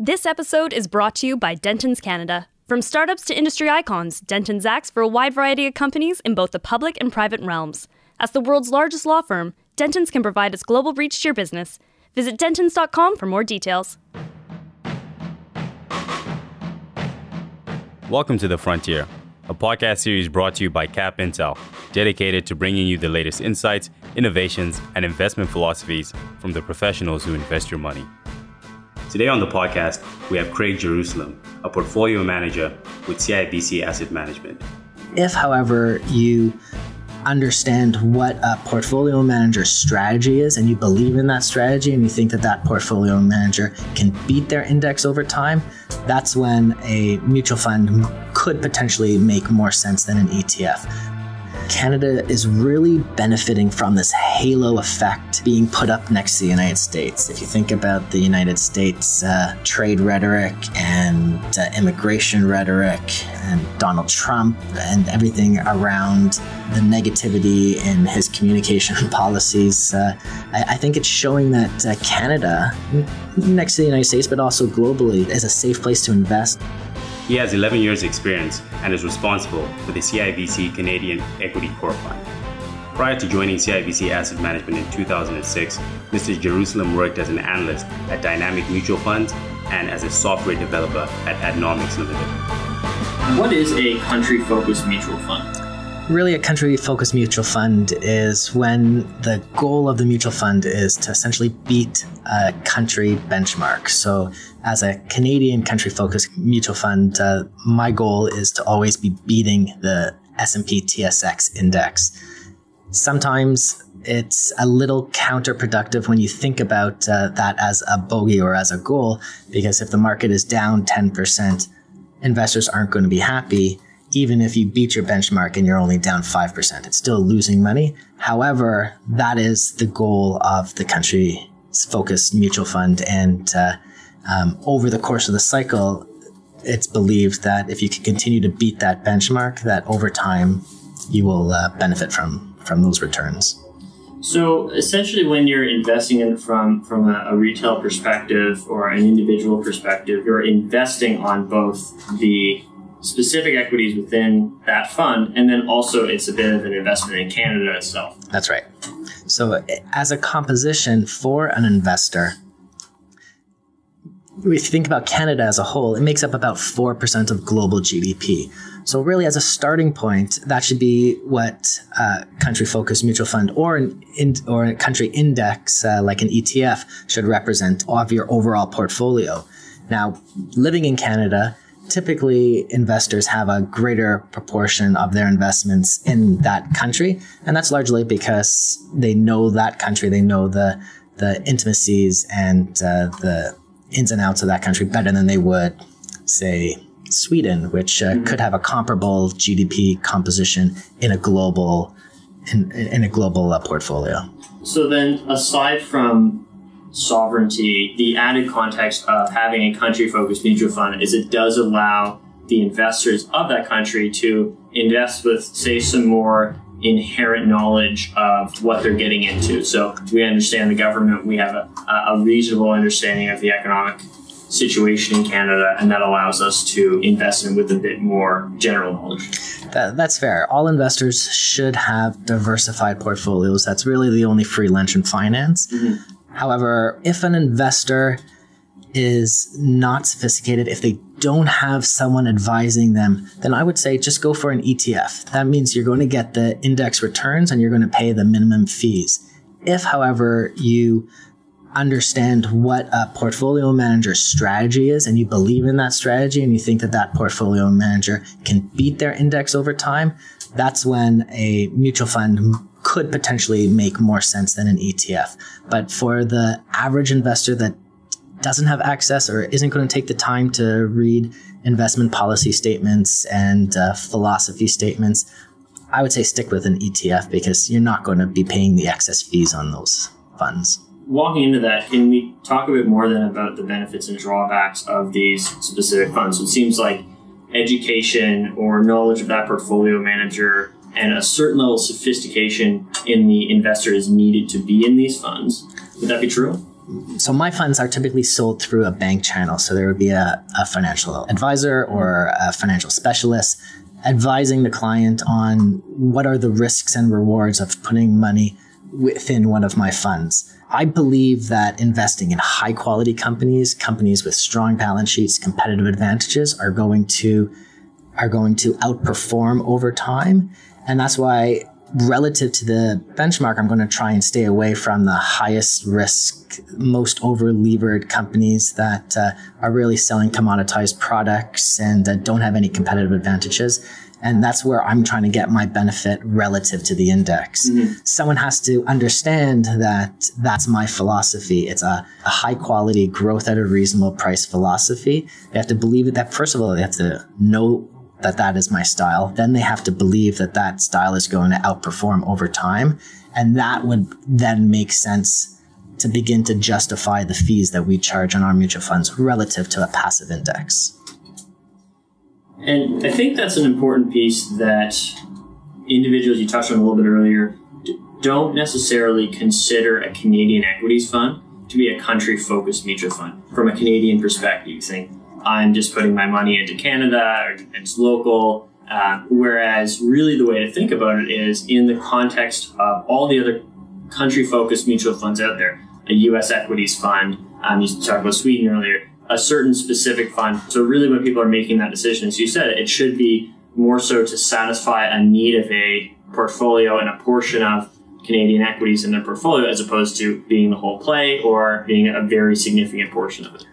This episode is brought to you by Dentons Canada. From startups to industry icons, Dentons acts for a wide variety of companies in both the public and private realms. As the world's largest law firm, Dentons can provide its global reach to your business. Visit dentons.com for more details. Welcome to The Frontier, a podcast series brought to you by Cap Intel, dedicated to bringing you the latest insights, innovations, and investment philosophies from the professionals who invest your money. Today on the podcast, we have Craig Jerusalim, a portfolio manager with CIBC Asset Management. If, however, you understand what a portfolio manager's strategy is and you believe in that strategy and you think that that portfolio manager can beat their index over time, that's when a mutual fund could potentially make more sense than an ETF. Canada is really benefiting from this halo effect being put up next to the United States. If you think about the United States uh, trade rhetoric and uh, immigration rhetoric and Donald Trump and everything around the negativity in his communication policies, uh, I, I, think it's showing that uh, Canada, next to the United States, but also globally, is a safe place to invest. He has 11 years' experience and is responsible for the CIBC Canadian Equity Core Fund. Prior to joining CIBC Asset Management in 2006, Mr. Jerusalim worked as an analyst at Dynamic Mutual Funds and as a software developer at Amdocs Limited. What is a country focused mutual fund? Really a country focused mutual fund is when the goal of the mutual fund is to essentially beat a country benchmark. So, as a Canadian country focused mutual fund, uh, my goal is to always be beating the S&P TSX index. Sometimes it's a little counterproductive when you think about uh, that as a bogey or as a goal, because if the market is down 10%, investors aren't going to be happy even if you beat your benchmark and you're only down 5%. It's still losing money. However, that is the goal of the country's focused mutual fund. And uh, um, over the course of the cycle, it's believed that if you can continue to beat that benchmark, that over time you will uh, benefit from, from those returns. So essentially, when you're investing in from from a, a, retail perspective or an individual perspective, you're investing on both the specific equities within that fund, and then also it's a bit of an investment in Canada itself. That's right. So, as a composition for an investor, if you think about Canada as a whole, it makes up about 4% of global GDP. So, really, as a starting point, that should be what a country focused mutual fund or, an in, or a country index, uh, like an ETF, should represent of your overall portfolio. Now, living in Canada, typically investors have a greater proportion of their investments in that country. And that's largely because they know that country, they know the, the intimacies and uh, the ins and outs of that country better than they would, say, Sweden, which uh, mm-hmm. could have a comparable GDP composition in a global in, in a global uh, portfolio. So then, aside from sovereignty, the added context of having a country focused mutual fund is it does allow the investors of that country to invest with, say, some more inherent knowledge of what they're getting into. So we understand the government, we have a, a reasonable understanding of the economic situation in Canada, and that allows us to invest in with a bit more general knowledge. That, that's fair. All investors should have diversified portfolios. That's really the only free lunch in finance. Mm-hmm. However, if an investor is not sophisticated, if they don't have someone advising them, then I would say just go for an ETF. That means you're going to get the index returns and you're going to pay the minimum fees. If, however, you understand what a portfolio manager's strategy is and you believe in that strategy and you think that that portfolio manager can beat their index over time, that's when a mutual fund could potentially make more sense than an ETF. But for the average investor that doesn't have access or isn't going to take the time to read investment policy statements and uh, philosophy statements, I would say stick with an ETF because you're not going to be paying the excess fees on those funds. Walking into that, can we talk a bit more then about the benefits and drawbacks of these specific funds? So it seems like education or knowledge of that portfolio manager and a certain level of sophistication in the investor is needed to be in these funds. Would that be true? so my funds are typically sold through a bank channel. So there would be a, a financial advisor or a financial specialist advising the client on what are the risks and rewards of putting money within one of my funds. I believe that investing in high quality companies, companies with strong balance sheets, competitive advantages are going to are going to outperform over time. And that's why relative to the benchmark, I'm going to try and stay away from the highest risk, most over levered companies that uh, are really selling commoditized products and uh, don't have any competitive advantages. And that's where I'm trying to get my benefit relative to the index. Mm-hmm. Someone has to understand that that's my philosophy. It's a, a, high quality growth at a reasonable price philosophy. They have to believe it that, first of all, they have to know that that is my style. Then they have to believe that that style is going to outperform over time. And that would then make sense to begin to justify the fees that we charge on our mutual funds relative to a passive index. And I think that's an important piece that individuals you touched on a little bit earlier don't necessarily consider a Canadian equities fund to be a country focused mutual fund. From a Canadian perspective, you think I'm just putting my money into Canada or it's local. Uh, whereas, really, the way to think about it is in the context of all the other country focused mutual funds out there, a US equities fund, um, you talked about Sweden earlier, a certain specific fund. So, really, when people are making that decision, as you said, it should be more so to satisfy a need of a portfolio and a portion of Canadian equities in their portfolio as opposed to being the whole play or being a very significant portion of it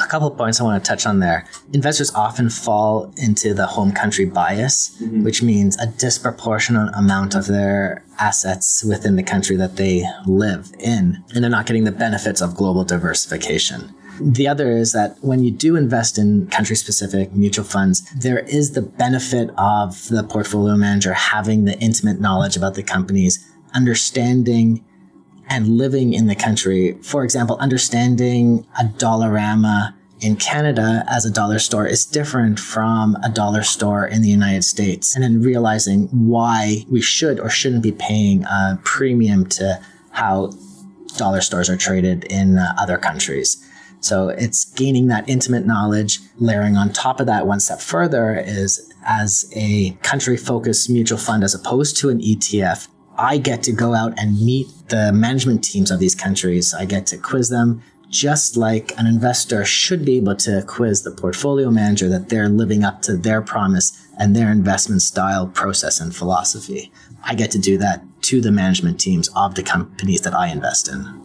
a couple of points I want to touch on there. Investors often fall into the home country bias, mm-hmm. which means a disproportionate amount of their assets within the country that they live in, and they're not getting the benefits of global diversification. The other is that when you do invest in country specific mutual funds, there is the benefit of the portfolio manager having the intimate knowledge about the companies, understanding and living in the country. For example, understanding a Dollarama in Canada as a dollar store is different from a dollar store in the United States. And then realizing why we should or shouldn't be paying a premium to how dollar stores are traded in uh, other countries. So it's gaining that intimate knowledge. Layering on top of that, one step further is as a country focused mutual fund as opposed to an ETF, I get to go out and meet the management teams of these countries. I get to quiz them just like an investor should be able to quiz the portfolio manager that they're living up to their promise and their investment style, process, and philosophy. I get to do that to the management teams of the companies that I invest in.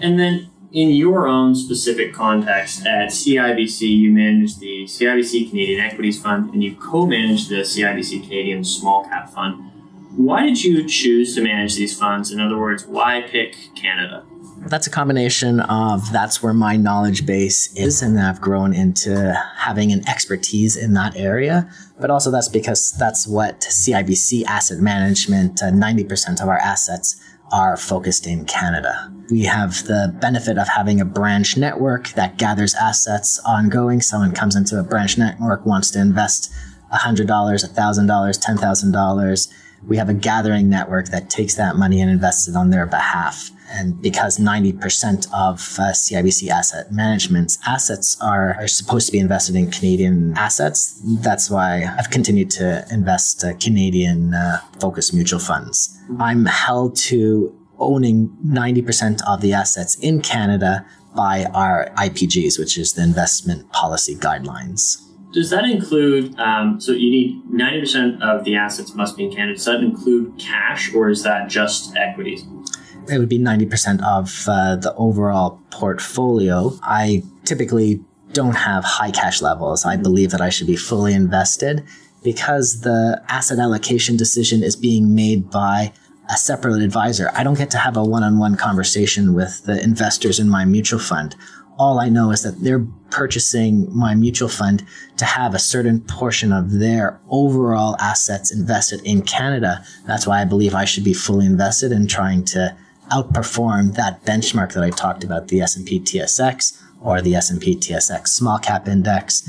And then in your own specific context at CIBC, you manage the CIBC Canadian Equities Fund and you co manage the CIBC Canadian Small Cap Fund. Why did you choose to manage these funds? In other words, why pick Canada? That's a combination of that's where my knowledge base is, and I've grown into having an expertise in that area. But also, that's because that's what CIBC Asset Management, uh, 90% of our assets are focused in Canada. We have the benefit of having a branch network that gathers assets ongoing. Someone comes into a branch network, wants to invest $100, $1,000, $10,000 we have a gathering network that takes that money and invests it on their behalf. And because 90% of uh, CIBC asset management's assets are, are supposed to be invested in Canadian assets, that's why I've continued to invest uh, Canadian uh, focused mutual funds. I'm held to owning 90% of the assets in Canada by our IPGs, which is the investment policy guidelines. Does that include, um, so you need 90% of the assets must be in Canada. Does that include cash or is that just equities? It would be 90% of uh, the overall portfolio. I typically don't have high cash levels. I believe that I should be fully invested because the asset allocation decision is being made by a separate advisor. I don't get to have a one on one conversation with the investors in my mutual fund all I know is that they're purchasing my mutual fund to have a certain portion of their overall assets invested in Canada. That's why I believe I should be fully invested in trying to outperform that benchmark that I talked about, the S&P TSX or the S&P TSX small cap index.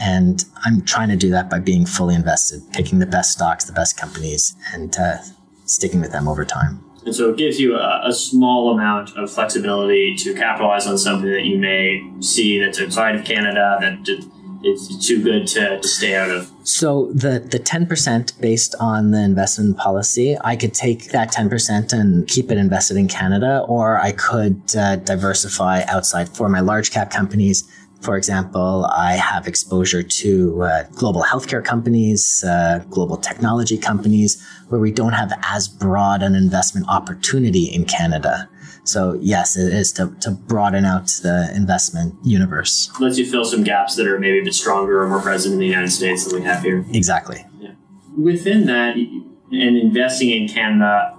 And I'm trying to do that by being fully invested, picking the best stocks, the best companies, and uh, sticking with them over time. And so it gives you a, a, small amount of flexibility to capitalize on something that you may see that's outside of Canada that it's too good to, to stay out of. So the the ten percent based on the investment policy, I could take that ten percent and keep it invested in Canada, or I could uh, diversify outside for my large cap companies. For example, I have exposure to uh, global healthcare companies, uh, global technology companies, where we don't have as broad an investment opportunity in Canada. So yes, it is to, to broaden out the investment universe. Lets you fill some gaps that are maybe a bit stronger or more present in the United States than we have here. Exactly. Yeah. Within that, and investing in Canada,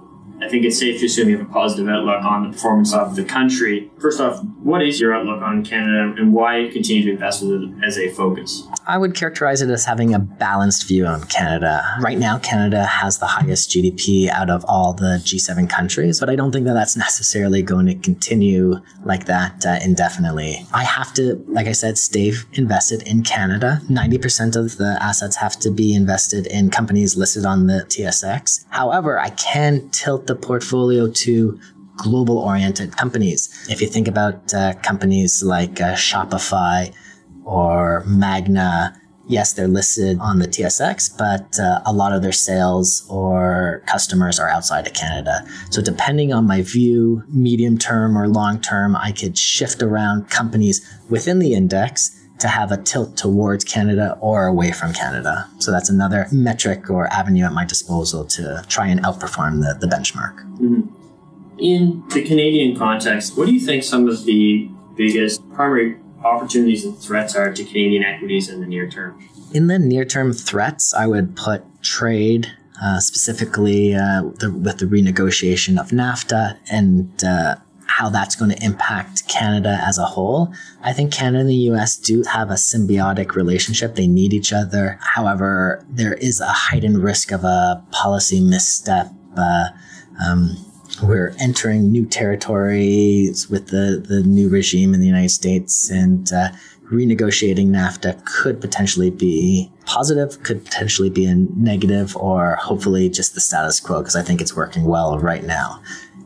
I think it's safe to assume you have a positive outlook on the performance of the country. First off, what is your outlook on Canada and why continue to invest with it as a focus? I would characterize it as having a balanced view on Canada. Right now, Canada has the highest GDP out of all the G7 countries, but I don't think that that's necessarily going to continue like that uh, indefinitely. I have to, like I said, stay invested in Canada. 90% of the assets have to be invested in companies listed on the TSX. However, I can tilt the portfolio to global oriented companies. If you think about uh, companies like uh, Shopify, or Magna, yes, they're listed on the TSX, but uh, a lot of their sales or customers are outside of Canada. So, depending on my view, medium term or long term, I could shift around companies within the index to have a tilt towards Canada or away from Canada. So, that's another metric or avenue at my disposal to try and outperform the, the benchmark. Mm-hmm. In the Canadian context, what do you think some of the biggest primary opportunities and threats are to Canadian equities in the near term? In the near term threats, I would put trade, uh, specifically uh, the, with the renegotiation of NAFTA and uh, how that's going to impact Canada as a whole. I think Canada and the US do have a symbiotic relationship. They need each other. However, there is a heightened risk of a policy misstep. Uh, um, we're entering new territories with the, the new regime in the United States and uh, renegotiating NAFTA could potentially be positive, could potentially be a negative, or hopefully just the status quo because I think it's working well right now.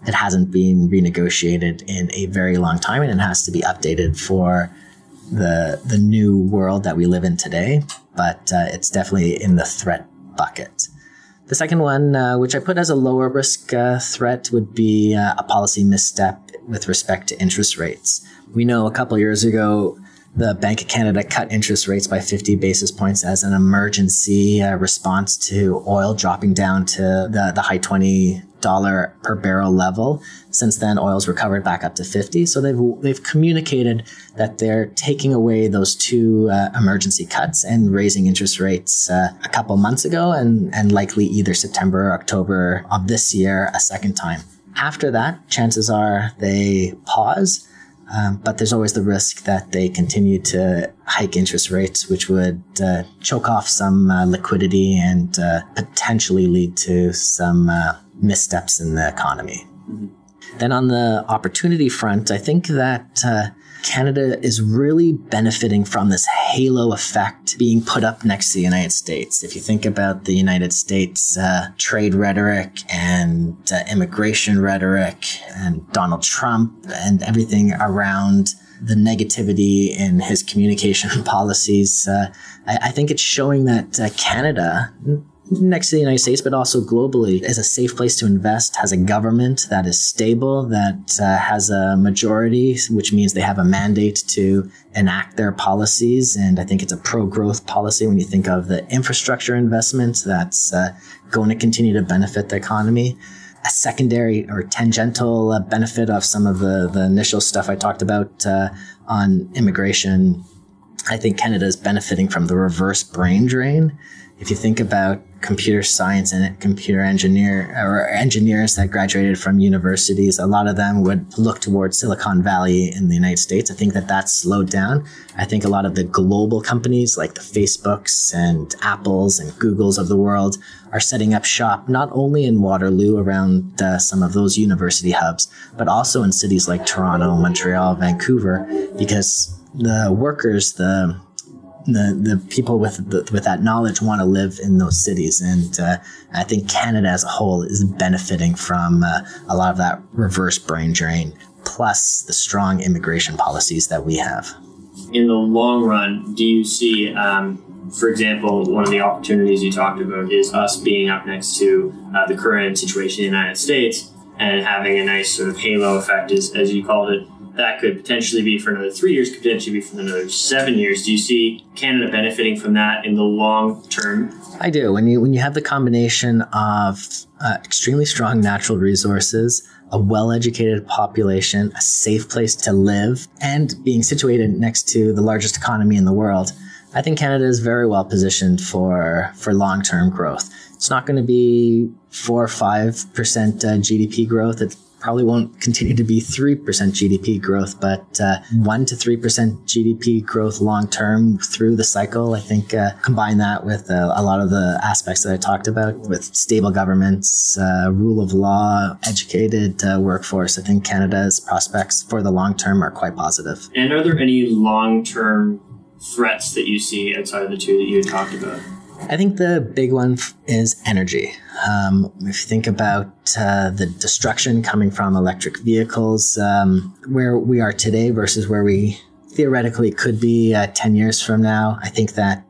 It hasn't been renegotiated in a very long time and it has to be updated for the the new world that we live in today, but uh, it's definitely in the threat bucket. The second one, uh, which I put as a lower risk uh, threat, would be uh, a policy misstep with respect to interest rates. We know a couple years ago, the Bank of Canada cut interest rates by 50 basis points as an emergency uh, response to oil dropping down to the, the high 20 dollar per barrel level. Since then, oil's recovered back up to 50. So they've they've communicated that they're taking away those two uh, emergency cuts and raising interest rates uh, a couple months ago, and and likely either September or October of this year a second time. After that, chances are they pause. Um, but there's always the risk that they continue to hike interest rates, which would uh, choke off some uh, liquidity and uh, potentially lead to some uh, missteps in the economy. Mm-hmm. Then on the opportunity front, I think that uh, Canada is really benefiting from this halo effect being put up next to the United States. If you think about the United States uh, trade rhetoric and uh, immigration rhetoric and Donald Trump and everything around the negativity in his communication policies, uh, I, I, think it's showing that uh, Canada, next to the United States, but also globally, is a safe place to invest, has a government that is stable, that uh, has a majority, which means they have a mandate to enact their policies. And I think it's a pro growth policy when you think of the infrastructure investment that's uh, going to continue to benefit the economy. A secondary or tangential uh, benefit of some of the, the initial stuff I talked about uh, on immigration. I think Canada is benefiting from the reverse brain drain if you think about computer science and computer engineer or engineers that graduated from universities, a lot of them would look towards Silicon Valley in the United States. I think that that's slowed down. I think a lot of the global companies like the Facebooks and Apples and Googles of the world are setting up shop not only in Waterloo around uh, some of those university hubs, but also in cities like Toronto, Montreal, Vancouver, because the workers, the the, the people with the, with that knowledge want to live in those cities, and uh, I think Canada as a whole is benefiting from uh, a lot of that reverse brain drain, plus the strong immigration policies that we have. In the long run, do you see, um, for example, one of the opportunities you talked about is us being up next to uh, the current situation in the United States and having a nice sort of halo effect, as, as you called it, that could potentially be for another three years, could potentially be for another seven years. Do you see Canada benefiting from that in the long term? I do. When you when you have the combination of uh, extremely strong natural resources, a well-educated population, a safe place to live, and being situated next to the largest economy in the world, I think Canada is very well positioned for for long-term growth. It's not going to be four or five percent uh, GDP growth. It probably won't continue to be 3% GDP growth, but uh, 1 to 3% GDP growth long term through the cycle. I think uh, combine that with uh, a lot of the aspects that I talked about with stable governments, uh, rule of law, educated uh, workforce. I think Canada's prospects for the long term are quite positive. And are there any long term threats that you see outside of the two that you had talked about? I think the big one is energy. Um, if you think about uh, the destruction coming from electric vehicles, um, where we are today versus where we theoretically could be uh, 10 years from now, I think that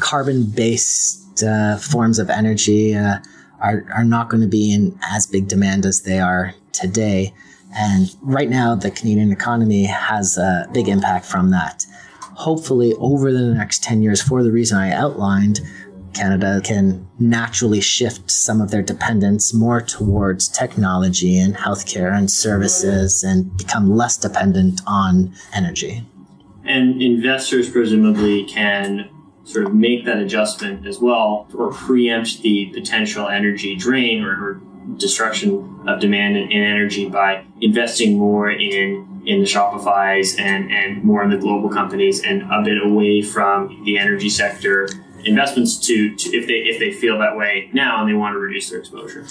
carbon based uh, forms of energy uh, are, are not going to be in as big demand as they are today. And right now, the Canadian economy has a big impact from that. Hopefully, over the next 10 years, for the reason I outlined, Canada can naturally shift some of their dependence more towards technology and healthcare and services and become less dependent on energy. And investors presumably can sort of make that adjustment as well or preempt the potential energy drain or, or destruction of demand in, in energy by investing more in in the Shopify's and, and more in the global companies and a bit away from the energy sector investments to, to if they if they feel that way now and they want to reduce their exposure.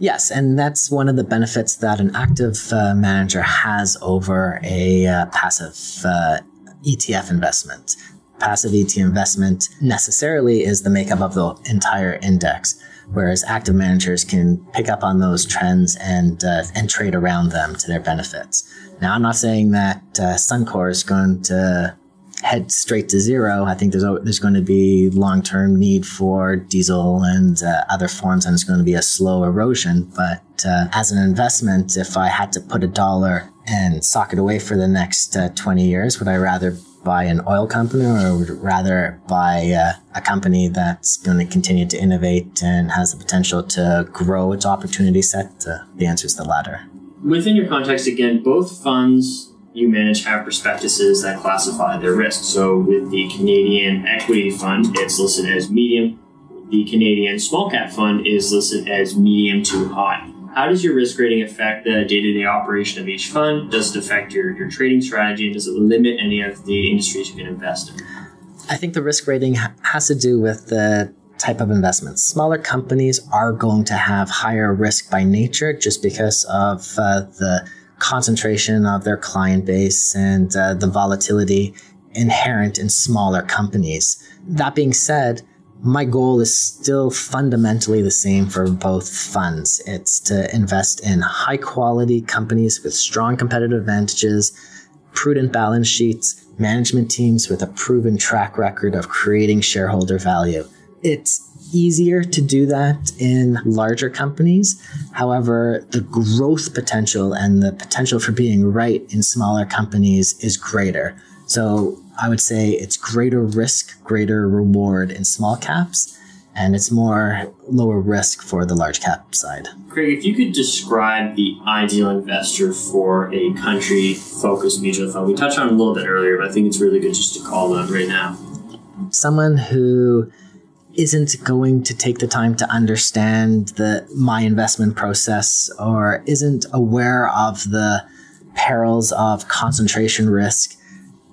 Yes, and that's one of the benefits that an active uh, manager has over a uh, passive uh, ETF investment. Passive ETF investment necessarily is the makeup of the entire index, whereas active managers can pick up on those trends and uh, and trade around them to their benefits. Now, I'm not saying that uh, Suncor is going to head straight to zero, I think there's there's going to be long term need for diesel and uh, other forms, and it's going to be a slow erosion. But uh, as an investment, if I had to put a dollar and sock it away for the next uh, 20 years, would I rather buy an oil company or would rather buy uh, a company that's going to continue to innovate and has the potential to grow its opportunity set? Uh, the answer is the latter. Within your context, again, both funds manage have prospectuses that classify their risk. So with the Canadian Equity Fund, it's listed as medium. The Canadian Small Cap Fund is listed as medium to high. How does your risk rating affect the day to day operation of each fund? Does it affect your, your trading strategy? And does it limit any of the industries you can invest in? I think the risk rating has to do with the type of investments. Smaller companies are going to have higher risk by nature just because of uh, the concentration of their client base and uh, the volatility inherent in smaller companies. That being said, my goal is still fundamentally the same for both funds. It's to invest in high quality companies with strong competitive advantages, prudent balance sheets, management teams with a proven track record of creating shareholder value. It's easier to do that in larger companies. However, the growth potential and the potential for being right in smaller companies is greater. So I would say it's greater risk, greater reward in small caps, and it's more lower risk for the large cap side. Craig, if you could describe the ideal investor for a country focused mutual fund, we touched on it a little bit earlier, but I think it's really good just to call them right now. Someone who isn't going to take the time to understand the my investment process or isn't aware of the perils of concentration risk,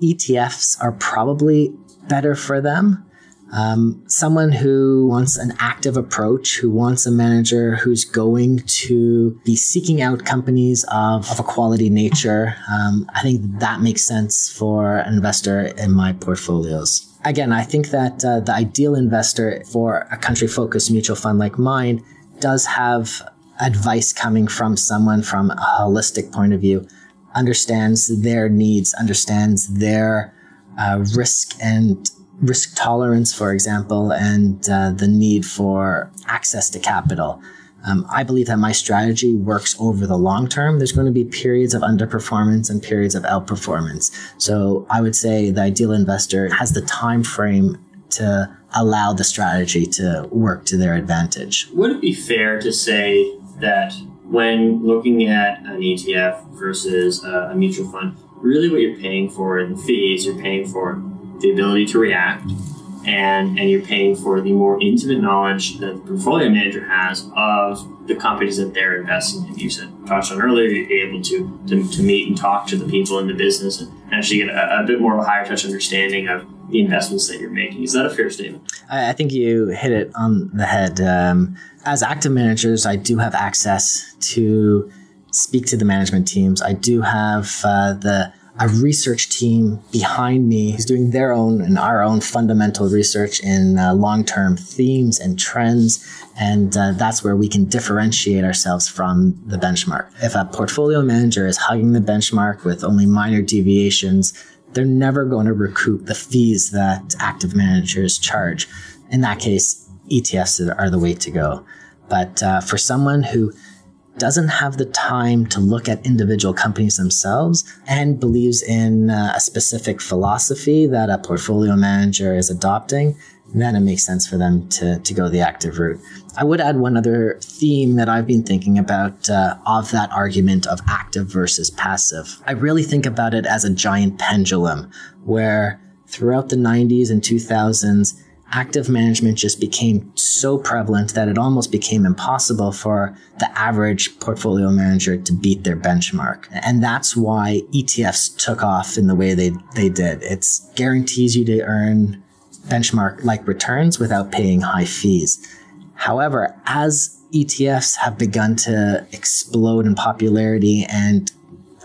ETFs are probably better for them. Um, someone who wants an active approach, who wants a manager who's going to be seeking out companies of, of a quality nature, um, I think that makes sense for an investor in my portfolios. again, I think that uh, the ideal investor for a country focused mutual fund like mine does have advice coming from someone from a holistic point of view, understands their needs, understands their uh, risk and risk tolerance, for example, and uh, the need for access to capital. Um, I believe that my strategy works over the long term. There's going to be periods of underperformance and periods of outperformance. So I would say the ideal investor has the time frame to allow the strategy to work to their advantage. Would it be fair to say that when looking at an ETF versus a mutual fund, really what you're paying for in fees, you're paying for the ability to react, and and you're paying for the more intimate knowledge that the portfolio manager has of the companies that they're investing in. You said touched on earlier, you're able to, to, to meet and talk to the people in the business and actually get a, a, bit more of a higher touch understanding of the investments that you're making. Is that a fair statement? I, think you hit it on the head. Um, as active managers, I do have access to speak to the management teams. I do have uh, the a research team behind me who's doing their own and our own fundamental research in uh, long term themes and trends. And uh, that's where we can differentiate ourselves from the benchmark. If a portfolio manager is hugging the benchmark with only minor deviations, they're never going to recoup the fees that active managers charge. In that case, ETFs are the way to go. But uh, for someone who doesn't have the time to look at individual companies themselves and believes in uh, a specific philosophy that a portfolio manager is adopting, then it makes sense for them to, to go the active route. I would add one other theme that I've been thinking about uh, of that argument of active versus passive. I really think about it as a giant pendulum where throughout the 90s and 2000s, active management just became so prevalent that it almost became impossible for the average portfolio manager to beat their benchmark. And that's why ETFs took off in the way they, they did. It guarantees you to earn benchmark like returns without paying high fees. However, as ETFs have begun to explode in popularity and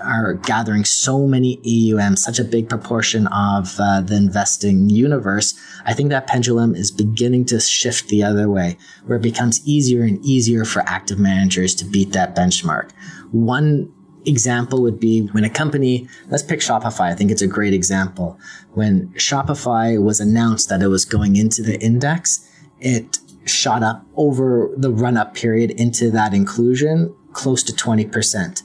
are gathering so many AUM, such a big proportion of uh, the investing universe, I think that pendulum is beginning to shift the other way, where it becomes easier and easier for active managers to beat that benchmark. One example would be when a company, let's pick Shopify. I think it's a great example. When Shopify was announced that it was going into the index, it shot up over the run up period into that inclusion close to 20%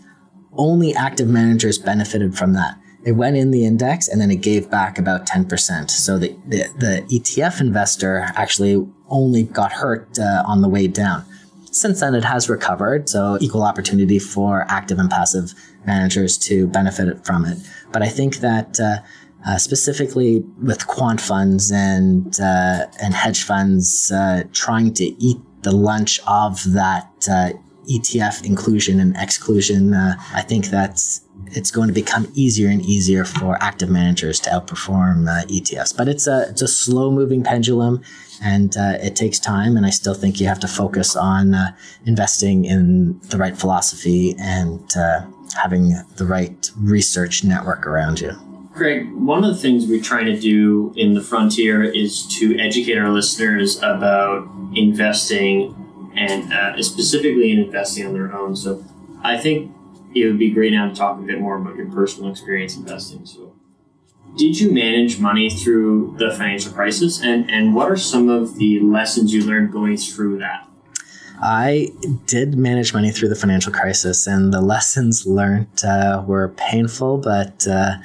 only active managers benefited from that. It went in the index and then it gave back about 10%. So the, the, the ETF investor actually only got hurt uh, on the way down. Since then, it has recovered. So equal opportunity for active and passive managers to benefit from it. But I think that, uh, uh, specifically with quant funds and uh, and hedge funds uh, trying to eat the lunch of that uh, ETF inclusion and exclusion, uh, I think that's it's going to become easier and easier for active managers to outperform uh, ETFs. But it's a it's a slow moving pendulum, and uh, it takes time. And I still think you have to focus on uh, investing in the right philosophy and uh, having the right research network around you. Craig, one of the things we're trying to do in the frontier is to educate our listeners about investing and uh, specifically in investing on their own. So I think it would be great now to talk a bit more about your personal experience investing. So, did you manage money through the financial crisis, and and what are some of the lessons you learned going through that? I did manage money through the financial crisis, and the lessons learned uh, were painful, but uh,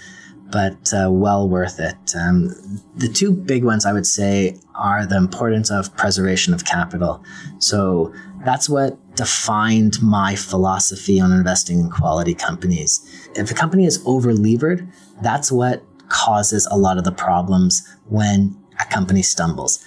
but uh, well worth it. Um, the two big ones I would say are the importance of preservation of capital. So that's what defined my philosophy on investing in quality companies. If a company is over levered, that's what causes a lot of the problems when a company stumbles.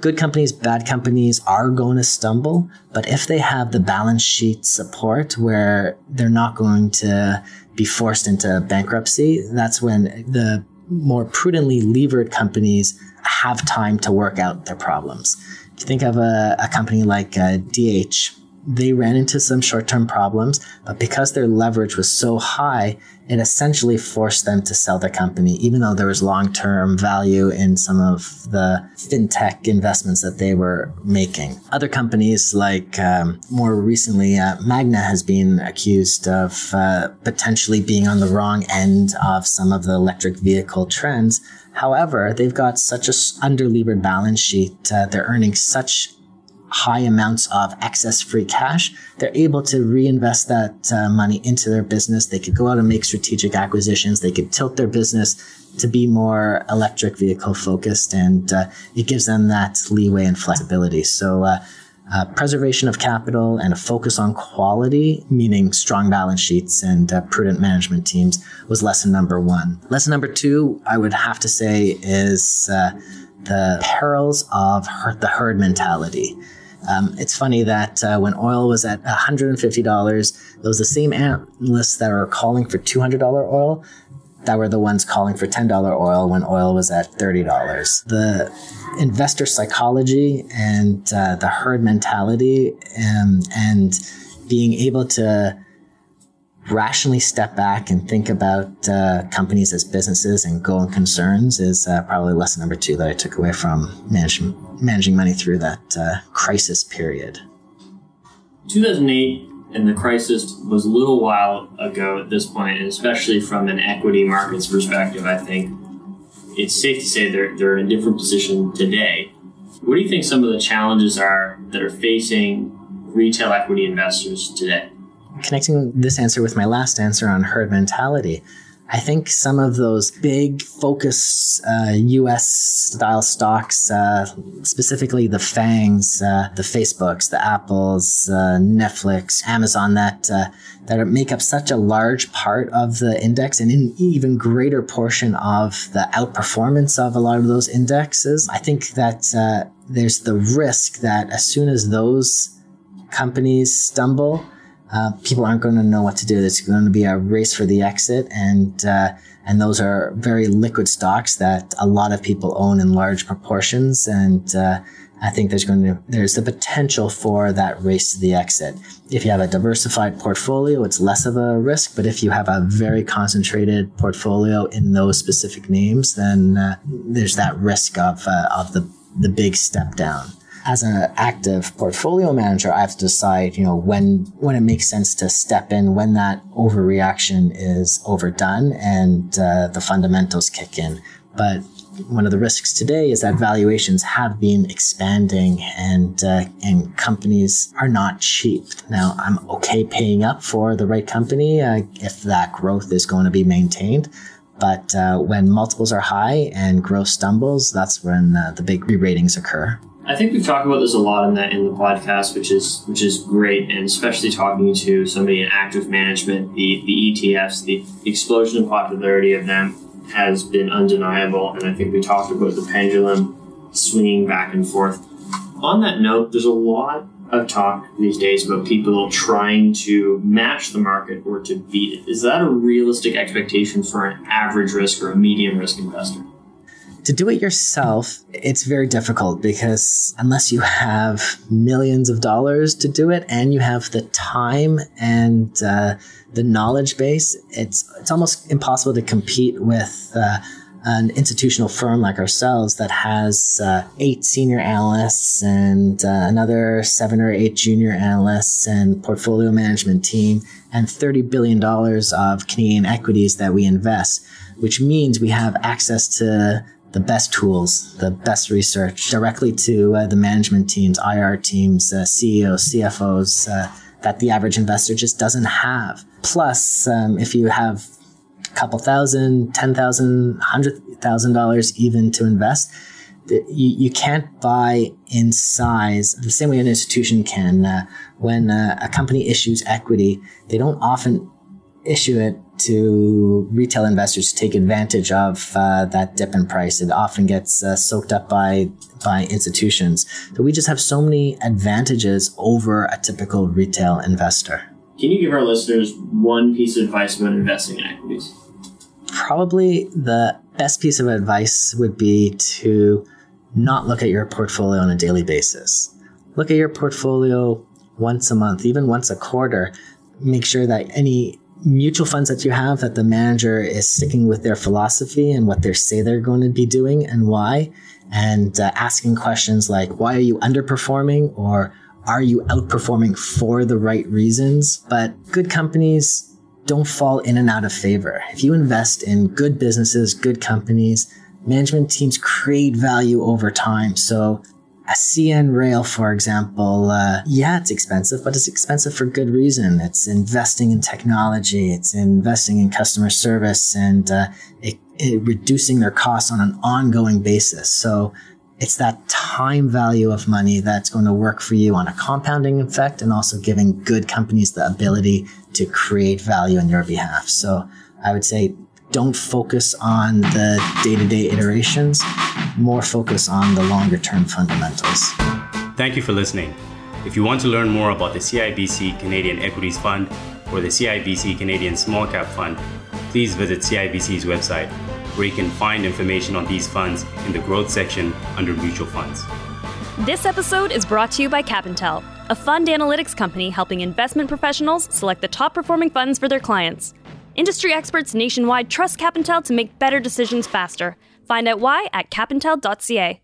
Good companies, bad companies are going to stumble, but if they have the balance sheet support where they're not going to be forced into bankruptcy, that's when the more prudently levered companies have time to work out their problems. If you think of a, a company like uh, DH, they ran into some short term problems, but because their leverage was so high, it essentially forced them to sell their company, even though there was long term value in some of the fintech investments that they were making. Other companies, like um, more recently, uh, Magna has been accused of uh, potentially being on the wrong end of some of the electric vehicle trends. However, they've got such a underlevered balance sheet. Uh, they're earning such high amounts of excess free cash, they're able to reinvest that uh, money into their business. They could go out and make strategic acquisitions. They could tilt their business to be more electric vehicle focused, and uh, it gives them that leeway and flexibility. So, uh, uh preservation of capital and a focus on quality, meaning strong balance sheets and uh, prudent management teams, was lesson number one. Lesson number two, I would have to say, is uh, the perils of the herd mentality. Um, it's funny that uh, when oil was at $150, those the same analysts that are calling for $200 oil that were the ones calling for $10 oil when oil was at $30. The investor psychology and uh, the herd mentality um, and being able to rationally step back and think about uh, companies as businesses and going concerns is uh, probably lesson number two that I took away from managing, managing money through that uh, crisis period. 2008 and the crisis was a little while ago at this point, and especially from an equity markets perspective, I think it's safe to say they're, they're in a different position today. What do you think some of the challenges are that are facing retail equity investors today? Connecting this answer with my last answer on herd mentality, I think some of those big focus uh, US style stocks, uh, specifically the FANGs, uh, the Facebooks, the Apples, uh, Netflix, Amazon, that, uh, that make up such a large part of the index and an even greater portion of the outperformance of a lot of those indexes. I think that uh, there's the risk that as soon as those companies stumble, uh, people aren't going to know what to do. It's going to be a race for the exit, and uh, and those are very liquid stocks that a lot of people own in large proportions. And uh, I think there's going to there's the potential for that race to the exit. If you have a diversified portfolio, it's less of a risk. But if you have a very concentrated portfolio in those specific names, then uh, there's that risk of uh, of the the big step down as an active portfolio manager, I have to decide, you know, when when it makes sense to step in, when that overreaction is overdone, and uh, the fundamentals kick in. But one of the risks today is that valuations have been expanding, and uh, and companies are not cheap. Now, I'm okay paying up for the right company uh, if that growth is going to be maintained. But uh, when multiples are high and growth stumbles, that's when uh, the big re-ratings occur. I think we've talked about this a lot in the in the podcast, which is which is great, and especially talking to somebody in active management, the the ETFs, the explosion in popularity of them has been undeniable, and I think we talked about the pendulum swinging back and forth. On that note, there's a lot of talk these days about people trying to match the market or to beat it. Is that a realistic expectation for an average risk or a medium risk investor? To do it yourself, it's very difficult because unless you have millions of dollars to do it and you have the time and uh, the knowledge base, it's it's almost impossible to compete with. Uh, an institutional firm like ourselves that has uh, eight senior analysts and uh, another seven or eight junior analysts and portfolio management team and $30 billion of Canadian equities that we invest, which means we have access to the best tools, the best research directly to uh, the management teams, IR teams, uh, CEOs, CFOs uh, that the average investor just doesn't have. Plus, um, if you have a couple thousand, ten thousand, hundred thousand dollars even to invest, you, you can't buy in size the same way an institution can. Uh, when uh, a company issues equity, they don't often issue it to retail investors to take advantage of uh, that dip in price. It often gets uh, soaked up by by institutions. So we just have so many advantages over a typical retail investor. Can you give our listeners one piece of advice about investing in equities? Probably the best piece of advice would be to not look at your portfolio on a daily basis. Look at your portfolio once a month, even once a quarter. Make sure that any mutual funds that you have that the manager is sticking with their philosophy and what they say they're going to be doing and why and uh, asking questions like why are you underperforming? or are you outperforming for the right reasons? But good companies don't fall in and out of favor. If you invest in good businesses good companies management teams create value over time. So a CN Rail, for example, uh, yeah, it's expensive, but it's expensive for good reason. It's investing in technology, it's investing in customer service, and uh, it, it, reducing their costs on an ongoing basis. So it's that time value of money that's going to work for you on a compounding effect and also giving good companies the ability to create value on your behalf. So I would say don't focus on the day to day iterations, more focus on the longer term fundamentals. Thank you for listening. If you want to learn more about the CIBC Canadian Equities Fund or the CIBC Canadian Small Cap Fund, please visit CIBC's website, where you can find information on these funds in the growth section under mutual funds. This episode is brought to you by Capintel, a fund analytics company helping investment professionals select the top performing funds for their clients. Industry experts nationwide trust Capintel to make better decisions faster. Find out why at capintel.ca.